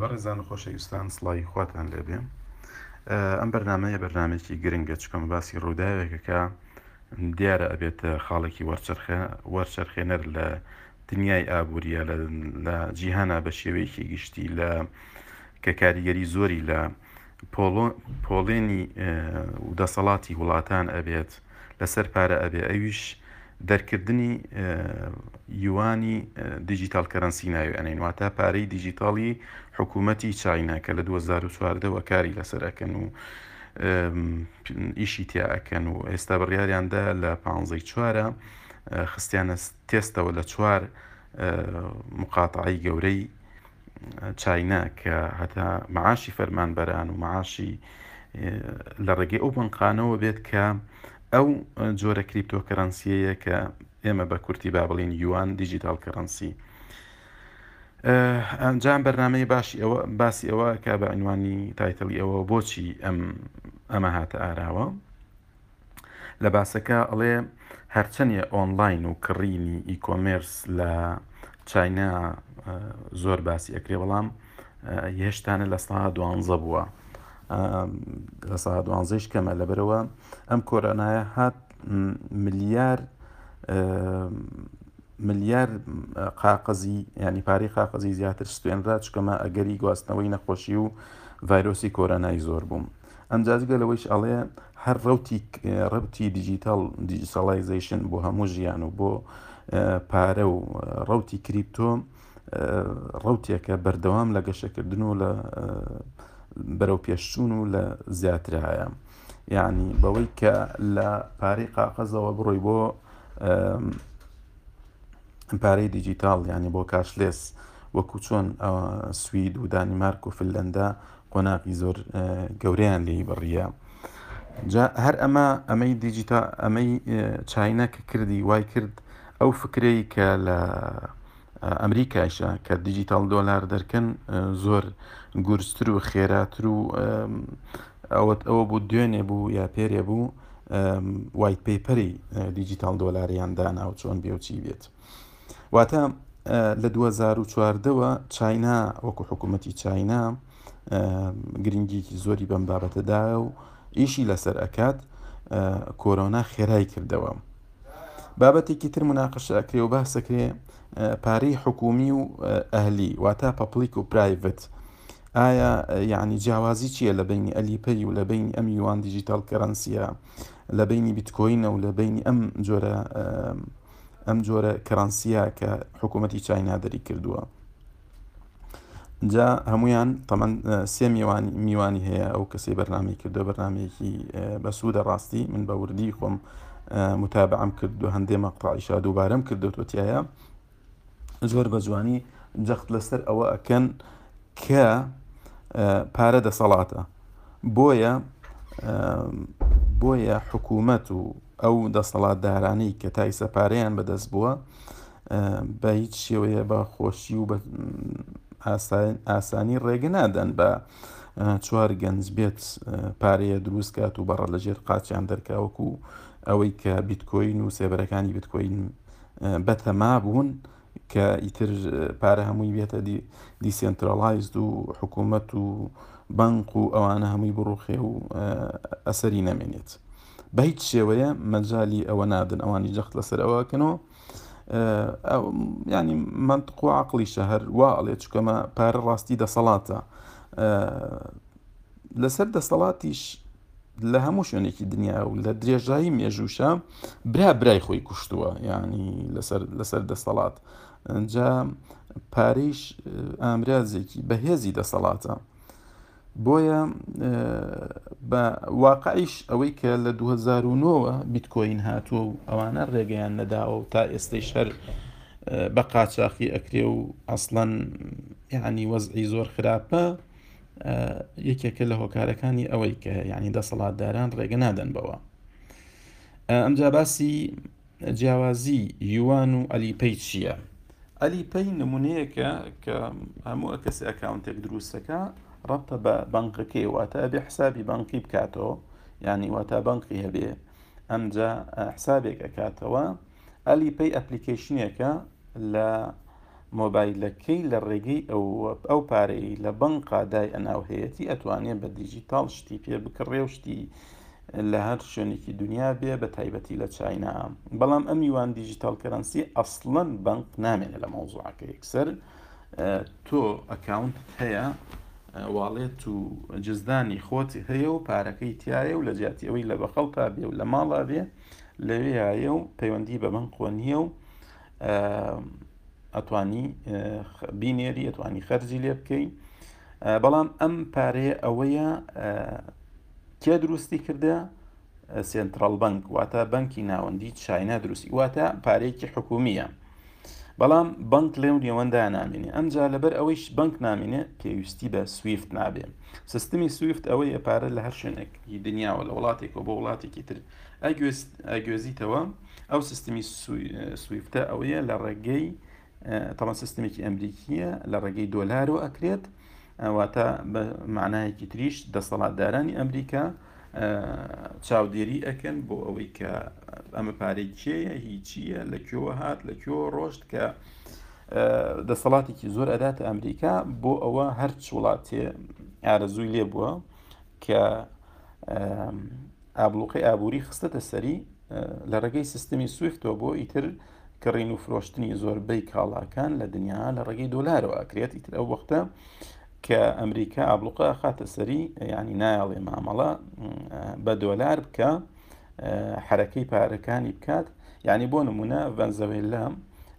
بەڕێزان و خۆشەویستان سڵاوی خواتان لێبێ ئەم بەرنمەیە بەرنمێکی گرنگە چکەم باسی ڕووداوێکەکە دیارە ئەبێت خاڵێکی وەرچەرخە وەرچەرخێنەر لە دنیای ئابوووریە لە جیهانە بە شێوەیەکی گشتی لە کە کاریگەری زۆری لە پۆڵێنی و دەسەڵاتی وڵاتان ئەبێت لەسەر پارە ئەبێ ئەویش دەرکردنی یوانی دیجیتال کەرەنسی ناوی ئەنین واتە پارەی دیجیتاڵی حکوومەتی چاینا کە لە 2014ەوە کاری لەسەر ئەکەن و ئیشی تیا ئەکەن و ئێستا بڕیاریاندا لە پانزەی چوارە خستیانە تێستەوە لە چوار مقاتعی گەورەی چاینا کە هەتا معاشی فەرمانبەران و معاشی لە ڕێگەی ئەو بنقانەوە بێت کە ئەو جۆرە کریپتۆکەرەنسیەیە کە ئێمە بە کورتی با بڵین یوان دیجیتال کەرەنسی ئەنجام بەرنمەی باشی ئەوە باسی ئەوە کە بە عنوانی تایتلی ئەوە بۆچی ئەم ئەمە هاتە ئاراوە لە باسەکە ئەڵێ هەرچەنێ ئۆنلاین و کڕینی ئیکۆمێرس لە چاینا زۆر باسی ئەکرێ بەڵام هێشتانە لە سا دوانزە بووە لە سا دوانزەیش کەمە لەبەرەوە ئەم کۆرانایە هات ملیار ملیار قاقەزی ینی پارەی قاقەزی زیاتر سوێنرا چکەمە ئەگەری گواستنەوەی نەخۆشی و ڤایرۆسی کۆرانای زۆر بووم ئەمجا جگە لەوەیش ئەڵێ هەر ڕوتی ڕوتی دیجیتال دیجیسەڵایزیشن بۆ هەموو ژیان و بۆ پارە و ڕوتی کریپتۆ ڕوتێکە بەردەوام لە گەشەکردن و لە بەرەو پێشچوون و لە زیاترایە یعنی بەوەی کە لە پارەی قاقەزەوە بڕۆی بۆ پارەی دیجیتاڵ یانی بۆ کاشلێس وەکو چۆن سوید و دانیمارک و فلەندا قۆناغی زۆر گەورەیان لی بڕیە جا هەر ئەمە ئەمەی دیجیتا ئەمەی چینە کە کردی وای کرد ئەو فکرەی کە لە ئەمریکایشە کە دیجیتال دۆلار دەرکەن زۆر گورجتر و خێراتر و ئەوەت ئەوە بوو دوێنێ بوو یا پێرێ بوو وایت پەیپەری دیجیتال دۆلاریان دانا و چۆن بێ و چی بێت واتە لە 2014ەوە چاینا وەکو حکوومەتتی چاینا گرنگیکی زۆری بەم بابەتەدا و ئیشی لەسەر ئەکات کۆرۆنا خێرای کردەوە بابەتێکی تر مناقەشەکرێ و باسەکرێ پارەی حکومی و ئەهلی واتا پەپلیک و پرایڤت ئایا یەعنی جیاوازی چیە لە بەینی ئەلی پەی و لە بەینی ئەم یوان دیجیتاڵ کەرەنسیە لە بەینی بیتکۆینە و لە بەینی ئەم جۆرە ئەم جۆرە کەرەنسیە کە حکوومەتی چاینا دەری کردووە جا هەمویان تەمەەن سێ میوانی میوانی هەیە ئەو کەسی بەرنامی کردو بەرنمەیەکی بەسوودە ڕاستی من بە وردی خۆم متابعم کرد و هەندێ مەقتەعیشا دووبارەم کردوتوەتیایە زۆر بە جوانی جەخت لەسەر ئەوە ئەکەن کە پارە دەسەڵاتە بۆیە بۆیە حکوومەت و ئەو دەسەڵاتدارانی کە تایسە پارەیان بەدەست بووە بە هیچ شێوەیە بە خۆشی و بە ئاسانی ڕێگە نادەن بە چوار گەنج بێت پارەیە دروست کات و بەڕە لە ژێر قاچیان دەرکاوەکو ئەوەی کە بیتکۆین و سێبەرەکانی بتکۆین بەتەما بوون کە ئیتر پارە هەمووی بێتە دیسنترالایزد و حکوومەت و بەنق و ئەوانە هەمووی بڕوخێ و ئەسەری نەمێنێت بە هیچ شێوەیە مەجای ئەوە نادن ئەوانی جەخت لەسەر ئەوەکەنەوە ینی منطق و عقلی شەهر وا ئەڵێ چکەمە پارە ڕاستی دەسەڵاتە لەسەر دەسەڵاتیش لە هەموو شوێنێکی دنیا و لە درێژایی مێژووشە برا برای خۆی کوشتووە ینی لەسەر لەسەر دەسەڵات جا پارەیش ئامرازێکی بەهێزی دەسەڵاتە بۆیە بە واقعیش ئەوەی کە لە 2009ەوە بیتکۆین هاتووە و ئەوانە ڕێگەیان نەداوە و تا ئێستەی شەر بە قاچاقی ئەکرێ و ئەسڵەن یعنی وەزعی زۆر خراپە یەکێکە لە هۆکارەکانی ئەوەی کە یعنی دەسەڵاتداران ڕێگە نادەن بەوە ئەمجا باسی جیاوازی یوان و ئەلی پێی چییە؟ ئەلی پێی نمونەیەکە کە هەموو کەسی ئەکاونتێک دروستەکە ڕەتە بە بەنکەکەی واتە بێ حسابی بەنکی بکاتەوە ینی واتە بەنقی هەبێ ئەمجا حسابێک ئەکاتەوە ئەلی پێی ئەپلیکیشنێکە لە مۆبایلەکەی لە ڕێگەی ئەوەوە ئەو پارەی لە بەنقا دای ئەنا و هەیەتی ئەتوانێ بە دیجیتاڵ شتی پێ بکڕێ و شتی لە هەر شوێنێکی دونیا بێ بە تایبەتی لە چاینا بەڵام ئەم یوان دیجیتاڵ کەرەنسی ئەسڵەن بەنق نامێنێ لە مەوزوعەکە یەکسەر تۆ ئەکاونتت هەیە واڵێت و جزدانی خۆت هەیە و پارەکەی تایە و لە جیاتی ئەوەی لە بەخەڵ تا بێ و لە ماڵا بێ لەوێ هاە و پەیوەندی بە من قۆ نییە و ئەتوانی بینێری ئەتوانی خەرجی لێ بکەی بەڵام ئەم پارەیە ئەوەیە کێ دروستی کردە سنترال بنک واتە بەنکی ناوەندی چاینا دروستی واتە پارێکی حکومیە بەڵام بنک لێو نێوەندا نامێنێ ئەمجا لەبەر ئەوەیش بنک نامێنێ پێویستی بە سویفت نابێ سیستمی سویفت ئەوەیە پارە لە هەر شوێنێک دنیاوە لە وڵاتێکەوە بۆ وڵاتێکی تر ئەگوێزیتەوە ئەو سیستمی سویفتە ئەوەیە لە ڕێگەی تەڵەن سیستمێکی ئەمریکیە لە ڕێگەی دۆلارۆ ئەکرێت واتە بە معنایەکی تریش دەسەڵاتدارانی ئەمریکا چاودێری ئەکەن بۆ ئەوەی کە ئەمە پارەی کێیە هیچیە لە کوێوە هات لە کوێ ڕۆشت کە دەسەڵاتێکی زۆر ئەداتە ئەمریکا بۆ ئەوە هەرچ وڵاتێ ئارەزووی لێ بووە کە ئابڵوقەی ئابووری خستەتە سەری لە ڕێگەی سیستمی سویفتەوە بۆ ئیتر کڕین و فرۆشتنی زۆربەی کاڵاکان لە دنیا لە ڕێگەی دۆلارەوە ئەکرێت ئیتر ئەو وەختە کە ئەمریکا ئابلوقە خاتە سەری ینی نایڵێ مامەڵە بە دۆلار بکە حرەکەی پارەکانی بکات یعنی بۆ نمونە ڤەنزەوێلا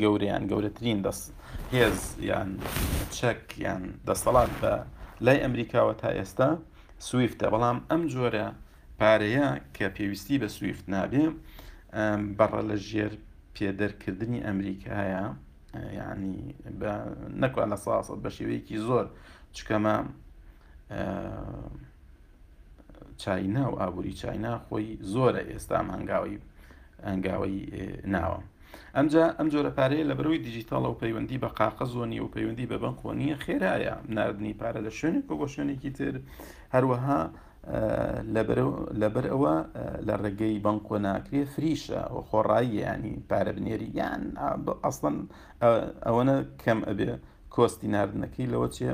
گەورەیان گەورەترین دەست هێز یان چەک یان دەستەڵات بە لای ئەمریکاوە تا ئێستا سویفتە بەڵام ئەم جۆرە پارەیە کە پێویستی بە سویفت نابێ بەڕە لە ژێر پێدەرکردنی ئەمریکایە ینی نەکوان لە ساسە بە شێوەیەکی زۆر چکەمە چاینا و ئابووری چاینا خۆی زۆرە ئێستا ئەم هەنگاوی هەنگاوی ناوە ئەمجا ئەم جۆرە پارەیە لە بەرەوەی دیجیتاڵە و پەیوەندی بە قاقە زۆنی و پەیوەندی بە بەنکۆ نییە خێرایە نردنی پارە لە شوێنێک بۆ شوێنێکی تر هەروەها لەبەر ئەوە لە ڕێگەی بەنکۆ ناکرێ فریشە و خۆڕایی ینی پارە بنێری یان ئەسڵەن ئەوەنە کەم ئەبێ کۆستی ناردنەکەی لەوە چێ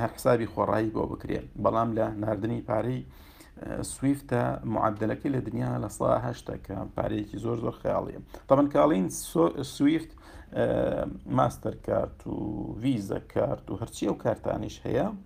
هەر حسابی خۆڕایی بۆ بکرێت بەڵام لە ناردنی پارەی سویفتە معدلەکەی لە دنیا لە سا هەشتەکە پارەیەکی زۆر زۆر خیاڵی تەمن کاڵین سویفت ماستەر کارت و ویزە کارت و هەرچی و کارتانیش هەیە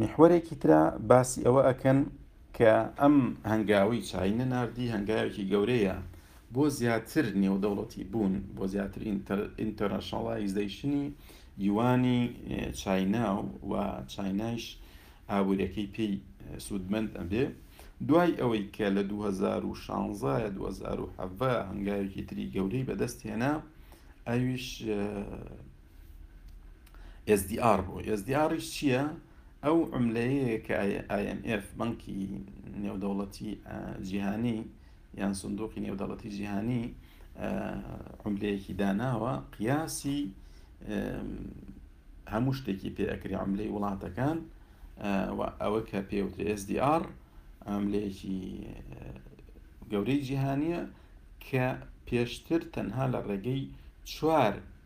میحوەرێکی ترا باسی ئەوە ئەکەن کە ئەم هەنگاوەی چای نەناردی هەنگاوێکی گەورەیە بۆ زیاتر نێودەوڵەتی بوون بۆ زیاتر ئینتەرنەشناڵایزەیشنی یوانی چاینا و چاینایش ئابووریەکەی پێی سوودمەند ئەبێ دوای ئەوەی کە لە 2016 2017 هەنگاوێکی تری گەورەی بەدەست هێنا ئەویش SDR بۆ SDR یش چییە؟ ئەو عملەیەیە کە IMF بەنکی نێودەوڵەتی جیهانی یان سندوقی نێودەڵەتی جیهانی عملەیەکی داناوە قیاسی هەموو شتێکی پێ ئەکری عملەی وڵاتەکان ئەوە کە پێوترێ SDR عملەیەکی گەورەی جیهانیە کە پێشتر تەنها لە ڕێگەی چوار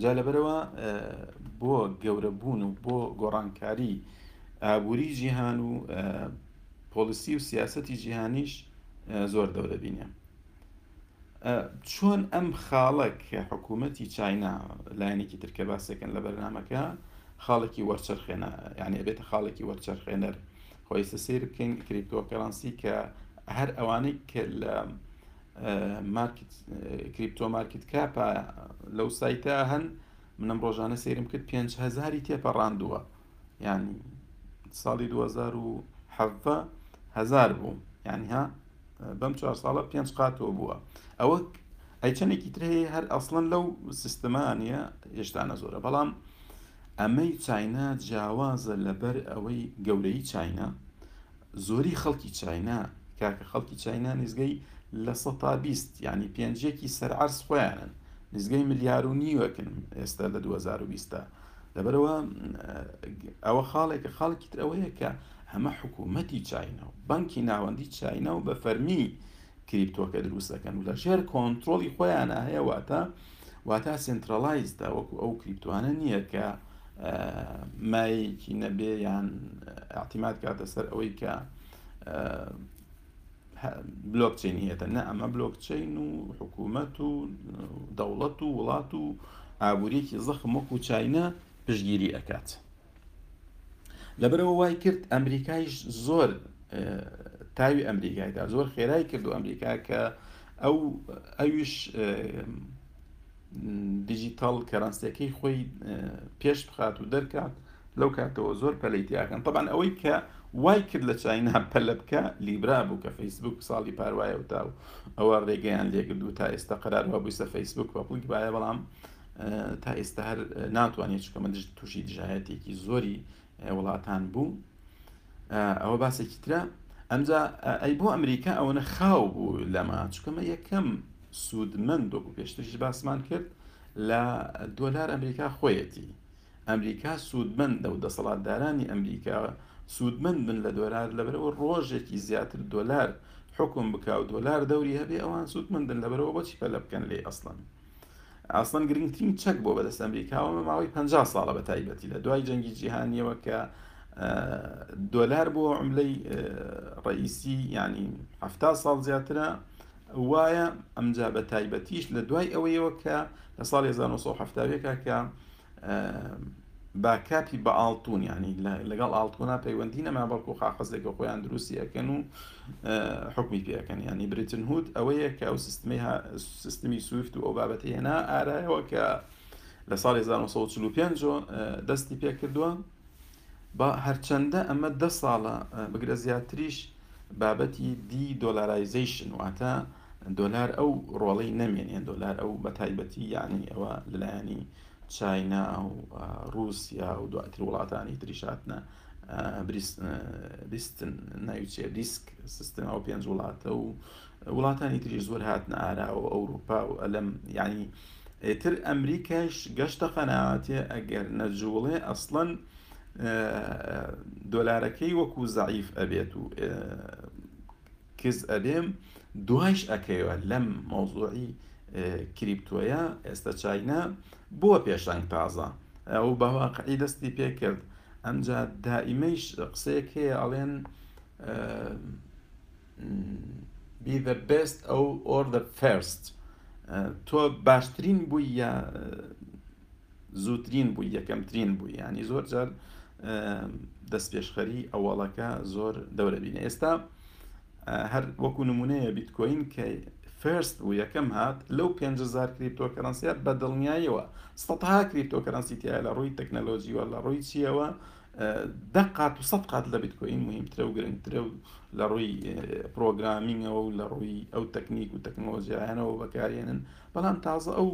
جا لەبەرەوە بۆ گەورەبوون و بۆ گۆڕانکاری ئابووری جیهان و پۆلیسی و سیاستی جیهانیش زۆر دەورەبینێ چۆن ئەم خاڵە کە حکوومەتی چاینا لایەنێکی ترکە باسەکەن لە بەرنمەکە خاڵێکی وەرچەرخێنە یعنی ئەبێتە خاڵێکی وەرچەرخێنەر خۆیسە سیر بکەین کریپتۆکەڕەنسی کە هەر ئەوانەی کە لە مارکت کریپتۆ مارکت کاپە لەو سایتە هەن منم ڕۆژانە سێرم کرد پێ هزاری تێپەڕاندووە یان ساڵی 2010 هزار بوو یعنی ها بەم چوار ساڵە پێنج قاتەوە بووە ئەوە ئەی چەندێکی تر هەیە هەر ئەسڵەن لەو سیستمانە هێشتانە زۆرە بەڵام ئەمەی چاینا جیاوازە لەبەر ئەوەی گەورەی چاینا زۆری خەڵکی چاینا کاکە خەڵکی چاینا نزگەی لە سەتا بیست یانی پێنجەکی سەر عەرز خۆیانن نزگەی ملیار و نیوەکن ئێستا لە 2020 لەبەرەوە ئەوە خاڵێکە خاڵکی ترەوەیە کە هەمە حکوومەتی چاینا و بەنکی ناوەندی چاینا و بە فەرمی کریپتۆکە دروست دەکەن و لەژێر کۆنترۆڵی خۆیانە هەیە واتە واتا سنترالایزدا وەکو ئەو کریپتوانە نییە کە مایەکی نەبێ یان ئاعتیمات کاتە سەر ئەوەی کە بلۆک چینی هێتە نە ئەمە بلۆک چین و حکوومەت و دەوڵەت و وڵات و ئابووریەکی زەخم وەکو چینە پشگیری ئەکات. لەبەرەوە وای کرد ئەمریکایش زۆر تاوی ئەمریکایدا زۆر خێرای کرد و ئەمریکا کە ئەو ئەویش دیجیتال کەرەنسیەکەی خۆی پێش بخات و دەرکات لەو کاتەوە زۆر پەلیتیاکەن طبعاان ئەوەی کە وای کرد لە چاینا پەلە بکە لیبرا بوو کە فەیسبوک ساڵی پاروایە وتا و ئەوە ڕێگەیان لێگرد و تا ئێستا قەرار وابوویسە فەیسبوک بە بڵک باە بەڵام تا ئێستا هەر ناتوانێت چکەمە دژ تووشی دژایەتێکی زۆری وڵاتان بوو ئەوە باسێکی ترە ئەمجا ئەی بۆ ئەمریکا ئەوەنە خاو بوو لەمە چکەمە یەکەم سوودمەند دۆکو پێشتریش باسمان کرد لە دۆلار ئەمریکا خۆیەتی ئەمریکا سوودمەند لەو دەسەڵاتدارانی ئەمریکا سوودمەند من لە دۆلار لەبەرەوە ڕۆژێکی زیاتر دۆلار حکم بکە و دۆلار دەوری هەبێ ئەوان سوودمەندن لەبەرەوە بۆچی پەلە بکەن لێ ئەسڵن ئەسڵەن گرنگترین چەک بۆ بەدەست ئەمریکاوە بە ماوەی 50 ساڵە بە تایبەتی لە دوای جەنگی جیهانیەوە کە دۆلار بۆ عملەی ڕئیسی ینی ه ساڵ زیاترە وایە ئەمجا بە تایبەتیش لە دوای ئەوەیەوە کە لە ساڵ 1970ەکە کە با کاپی بە ئاڵتون یانی لەگەڵ ئاڵتونا پەیوەندی نەما بەڵکو قاقەزێکە خۆیان دروستی ئەکەن و حکمی پێەکەن ینی برتن هوت ئەوەیە کە ئەو سیستمی سیستمی سویفت و ئەو بابەتی هێنا ئارایەوە کە لە ساڵی 1945 دەستی پێ کردووە با هەرچەندە ئەمە دە ساڵە بگرە زیاتریش بابەتی دی دۆلارایزەیشن واتە دۆلار ئەو ڕۆڵەی نەمێنێ دۆلار ئەو بە تایبەتی یعنی ئەوە لەلایەنی چاینا و رووسیا و دواتر وڵاتانی تریشاتنە بیستن ناوچێ دیسک سیستم ئەو پێنج وڵاتە و وڵاتانی تریش زۆر هاتنە ئارا و ئەوروپا و ئەلەم یانی ئێتر ئەمریکایش گەشتە قەناعەتێ ئەگەر نەجووڵێ ئەسڵەن دۆلارەکەی وەکو زەعیف ئەبێت و کز ئەبێم دوایش ئەکەوە لەم مەوزوعی کریپتۆیە ئێستا چاینا بۆ پێشنگ تازە ئەو بەواقعی دەستی پێ کرد ئەمجا دائیمەیش قسەیەک هەیە ئەڵێن Be the best or the first تۆ باشترین بووی یا زووترین بووی یەکەمترین بووی ینی زۆر جار دەست پێشخەری ئەوەڵەکە زۆر دەورەبینە ئێستا هەر وەکو نمونەیە بیتکۆین کە فرست بوو یەکەم هات لەو 500 کریپتۆکەرەنسیات بە دڵنیاییەوە سەها کریپتۆکەرەنسی تیا لە ڕووی تەکنەلۆژیوە لە ڕووی چیەوە دە قات و سەد قات لە بیتکۆین مهمترە و گرنگترە و لە ڕووی پرۆگرامینگەوە و لە ڕووی ئەو تەکنیک و تەکنۆلۆژیایانەوە بەکارێنن بەڵام تازە ئەو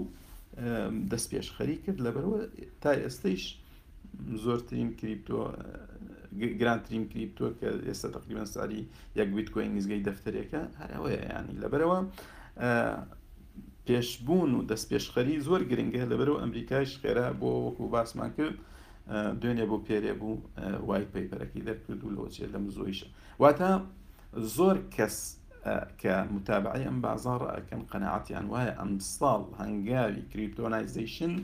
دەست پێشخەری کرد لەبەرەوە تا ئێستەیش زۆرترین کریپتۆ گرانترین کریپتۆ کە ئێستا تقریبان ساری یەک بیتکۆین نزگەی دەفتەرێکە هەرەوەیە ینی لەبەرەوە پێشبوون و دەست پێشخەری زۆر گرنگە لەبەرەوە ئەمریکایش خێرا بۆ وەکو باسمان کرد دوێنێ بۆ پێرێ بوو وای پەیپەرەکەی دەرکرد و لەوە چێ لەم زۆیشە واتە زۆر کەس کە متابعی ئەم بازاڕە ئەکەن قەنەعاتیان وایە ئەم ساڵ هەنگاوی کریپتۆنایزیشن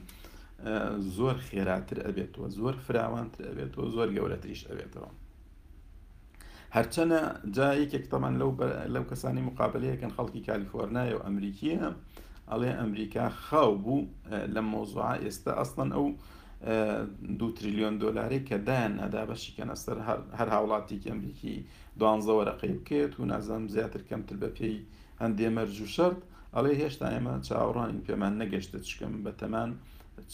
زۆر خێراتر ئەبێتەوە زۆر فراوانتر ئەبێتەوە زۆر گەورەتریش ئەبێتەوە هەرچەنە جا یەکێک تەمان لەو لەو کەسانی مقابلەیەکەن خەڵکی کالیفۆرنایە و ئەمریکیە ئەڵێ ئەمریکا خاو بوو لە مۆزوع ئێستا ئەستان ئەو دو تریلیۆن دلاری کە دایان ئەدا بەشی کەنە سەر هەر هاوڵاتیکی ئەمریکی دوانزە وەرەقەی بکەێت و نازانم زیاتر کەمتر بە پێی هەندێ مەرج و شەرت ئەڵێ هێشتا ئێمە چاوەڕوانین پێمان نەگەشتە چکەم بە تەمان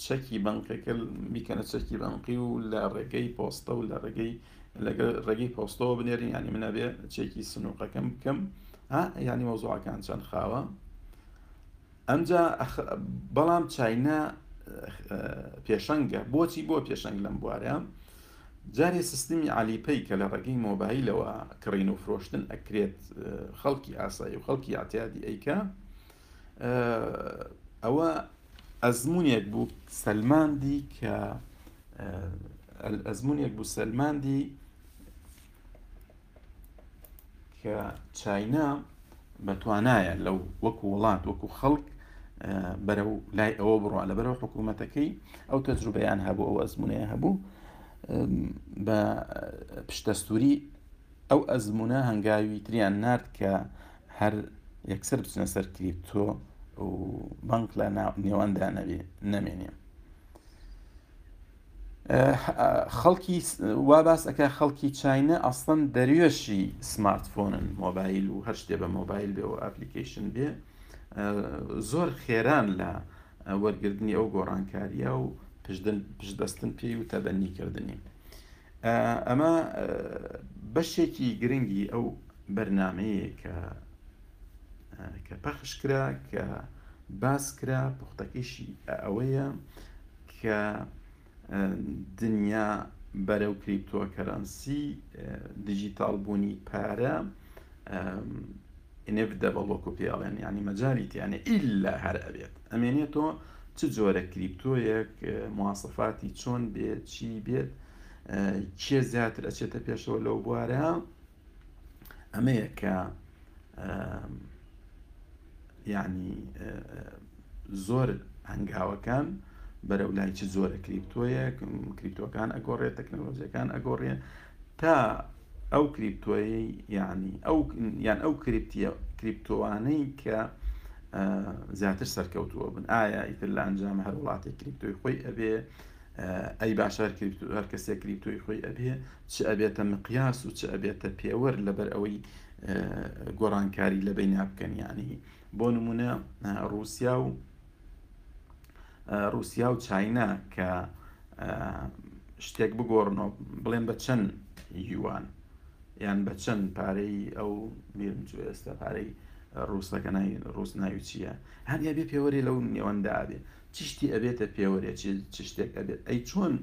چەکی بنقێکە بیکەنە چەکی بنقی و لە ڕێگەی پۆستە و لە ڕێگەی لەگەل ڕێگەی پۆستەوە بنێرن ینی من ئەبێ چێکی سنووقەکەم بکەم ها ینی مەوزوعەکان چەند خاوە ئەمجا بەڵام چاینا پێشەنگە بۆچی بۆ پێشەنگ لەم بوارە جارێ سیستمی علیپەی کە لە ڕێگەی مۆبایلەوە کڕین و فرۆشتن ئەکرێت خەڵکی ئاسایی و خەڵکی ئاتیادی ئەیکە ئەوە ئەزمونێک بوو سەلماندی کە ئەزمونێک بوو سەلماندی کە چاینا بەتوانایە لەو وەکو وڵات وەکو خەڵک بەرە و لای ئەوە بڕوا لە بەرەو حکوومەتەکەی ئەو تەجروبیان هەبوو ئەو ئەزمونەیە هەبوو بە پشتەستوری ئەو ئەزموونە هەنگاوی تریان نارد کە هەر یەکسەر بچنە سەر کریپتۆ و بانک لە نێواندا نەمێنێ خەڵکی وا باس ئەکا خەڵکی چینە ئەسڵەن دەروێشی سمارتفۆنن مۆبایل و هەر شتێ بە مۆبایل بێ و ئەپلیکیشن بێ زۆر خێران لە وەرگرتنی ئەو گۆڕانکاریە و پشتبەستن پێی و تەبەنیکردنی ئەمە بەشێکی گرنگی ئەو بەرنامەیە کە کە پەخش کرا کە باس کرا پوختەکەیشی ئەوەیە کە دنیا بەرەو کریپتۆکەرەنسی دیجیتال بوونی پارە Inevitable وەکو پێ ئەڵێن یانی مەجالی تیا نیە ئیلا هەر ئەبێت ئەمێنێ تۆ چ جۆرە کریپتۆیەک مواسەفاتی چۆن بێت چی بێت کێ زیاتر ئەچێتە پێشەوە لەو بوارە ئەمەیە کە یعنی زۆر هەنگاوەکان بەرەو لای چ جۆرە کریپتۆیەک کریپتۆکان ئەگۆڕێت تەکنەلۆژیەکان ئەگۆڕێ تا ئەو کریپتۆیەی یعنی ئەو یان ئەو کریپتیە کریپتۆوانەی کە زیاتر سەرکەوتووە بن ئایا ئیتر لە ئەنجام هەر وڵاتی کریپتۆی خۆی ئەبێ ئەی باشار کریپتۆ هەر کەسێک کریپتۆی خۆی ئەبێ چ ئەبێتە مقیاس و چ ئەبێتە پێوەر لەبەر ئەوەی گۆڕانکاری لە بینابکەن یانی بۆ نمونە رووسیا و ڕوسیا و چاینا کە شتێک بگۆڕنەوە بڵێن بە چەند یوان یان بە چەند پارەی ئەو میرم جو ئێستا پارەی ڕووسەکە ڕوس ناوی چییە هەنێ بێ پێوەری لەو نێوەندابێ چشتی ئەبێتە پێوەرێ چ شتێک ئەبێت ئەی چۆن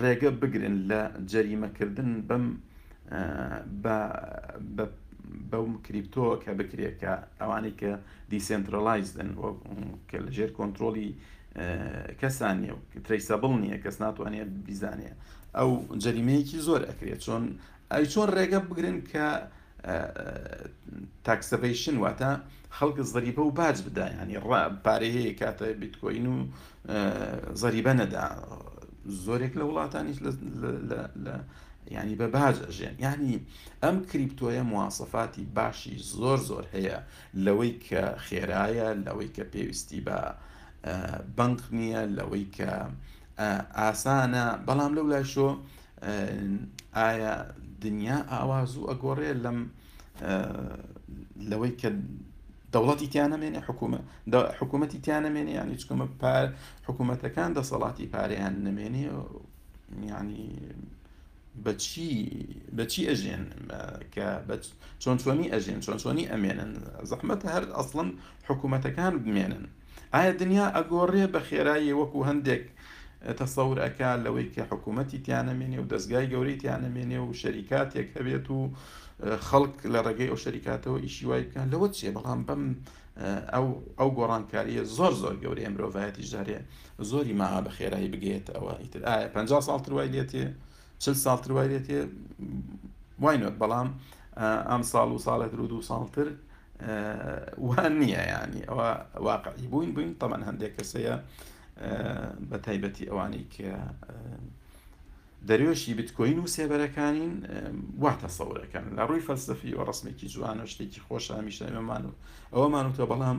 ڕێگە بگرن لە جەریمە کردن بەم بە بە بەوم کریپتۆ کە بکرێت کە ئەوانەی کە دیسنترلایزدن کە لە ژێر کۆنتترۆلی کەسان نیە و تریسەبڵ نییە کەس ناتوانێت بیزانێ ئەو جەریمەیەکی زۆر ئەکرێت چۆن ئەی چۆن ڕێگە بگرن کە تاکسەڤیشن واتە خەڵک زریبە و باج بدایانی پارەیە کاتە بیتکۆین و زەریبە نەدا زۆرێک لە وڵاتانیش لە ینی بە باج ئەژێن یعنی ئەم کریپتۆیە موواسەفاتی باشی زۆر زۆر هەیە لەوەی کە خێرایە لەوەی کە پێویستی بە بنک نییە لەوەی کە ئاسانە بەڵام لەو لای شۆ ئایا دنیا ئاوازوو ئەگۆڕێ لەم لەوەی کە دەوڵەتی تیا نەمێنێ حکوومە حکوومەتی تیا نەمێنێ یان هیچکەمە پار حکوومەتەکان دەسەڵاتی پارەیان نەمێنێ ینی بەچی بەچی ئەژێن کە چۆن چۆنی ئەژێن چۆن چۆنی ئەمێنن زەحمەت هەر ئەسڵن حکومەتەکان بمێنن ئایا دنیا ئەگۆڕێ بە خێرایێ وەکو هەندێک تەسەور ئەکا لەوەی کە حکومەتی تیا نەمێنێ و دەزگای گەورەی تیا نەمێنێ و شەریکاتێک هەبێت و خەڵک لە ڕێگەی ئەو شەریکاتەوە ئیشی وای بکەن لەوە چێ بەڵام بەم ئەو ئەو گۆڕانکاریە زۆر زۆر گەورەیە مرۆڤایەتی ژارێ زۆری ماها بە خێرایی بگەێت ئەوە ئیتر ئایا پ ساڵ تروای لێتێ چل ساڵتر وای لێ تێ وای نۆت بەڵام ئەم ساڵ و ساڵێتر و دوو ساڵتر وان نییە ینی ئەوە واقعی بووین بووین تەمان هەندێک کەسەیە بە تایبەتی ئەوانی کە دەروێشی بتکۆین و سێبەرەکانین واتە سەورەکەن لە ڕووی فەلسفی و ڕسمێکی جوانە شتێکی خۆش هەمیشە ئەمەمان و ئەوەمان وتە بەڵام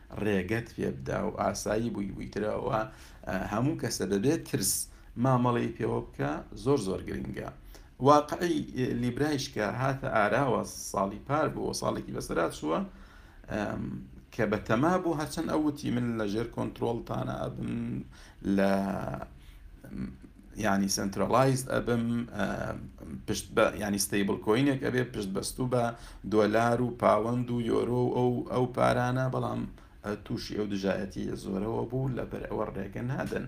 ڕێگەت پێ بدا و ئاسایی بووی بوویترە و هەموو کەسە بەبێ ترس مامەڵەی پێوە بکە زۆر زۆر گرنگە واقعی لیبرایش کە هاتە ئاراوە ساڵی پار بوو و ساڵێکی بەسەرا چووە کە بە تەما بوو هەرچەند ئەو وتی من لە ژێر کۆنتترۆڵتانە ئەبم لە یانی سنترالایزد ئەبم پشت بە ینی ستیبل کۆینێک ئەبێ پشت بەستوو بە دۆلار و پاوەند و یۆرۆ ئەو ئەو پارانە بەڵام تووشی ئەو دژایەتی زۆرەوە بوو لە بەر ئەوە ڕێگە نادەن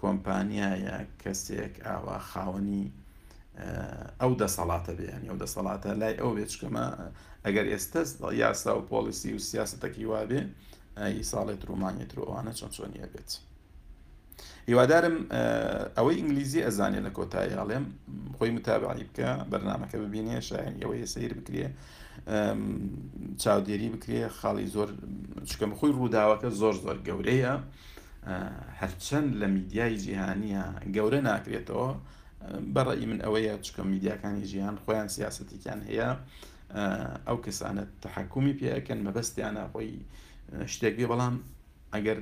کۆمپانیایە کەسێک ئاوا خاوەنی ئەو دەسەڵاتە بێنی ئەو دەسەڵاتە لای ئەو بێچکەمە ئەگەر ئێستا یاسا و پۆلیسی و سیاستەکی وابێ ئی ساڵێت ڕوومانێت ڕۆوانە چۆن چۆنیە بێت. هیوادارم ئەوەی ئینگلیزی ئەزانێ لە کۆتایی ئەڵێم خۆی متابعی بکە بەرنمەکە ببینێ شایانی ئەوەیە سیر بکرێ چاودێری بکرێ خاڵی زۆر چکەم خۆی ڕووداوەکە زۆر زۆر گەورەیە هەرچەند لە میدیای جیهانیە گەورە ناکرێتەوە بەڕی من ئەوەیە چکە میدیاکانی ژیان خۆیان سیاستێکیان هەیە ئەو کەسانە تحکمی پێەکەن مەبەستیانە خۆی شتێک بێ بەڵام ئەگەر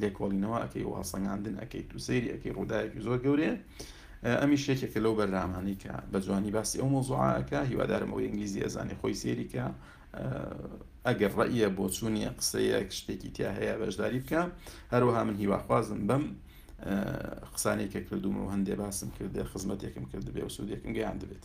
لێکۆڵینەوە ئەکەی و هەڵسەنگاندن ئەکەیت و سەیری ئەکەی ڕووداوێکی زۆر گەورەیە ئەمیش یەکێکە لەو بەرنامانەی کە بە جوانی باسی ئەو مۆزوعە ئەکا هیوادارم ئەوەی ئینگلیزی ئەزانێ خۆی سەیری کە ئەگەر ڕەئیە بۆچوونیە قسەیەک شتێکی تیا هەیە بەشداری بکە هەروەها من هیواخوازم بەم قسانەی کە کردومە و هەندێ باسم کردێ خزمەتێکم کردبێ و سوودێکم گەیان دەبێت.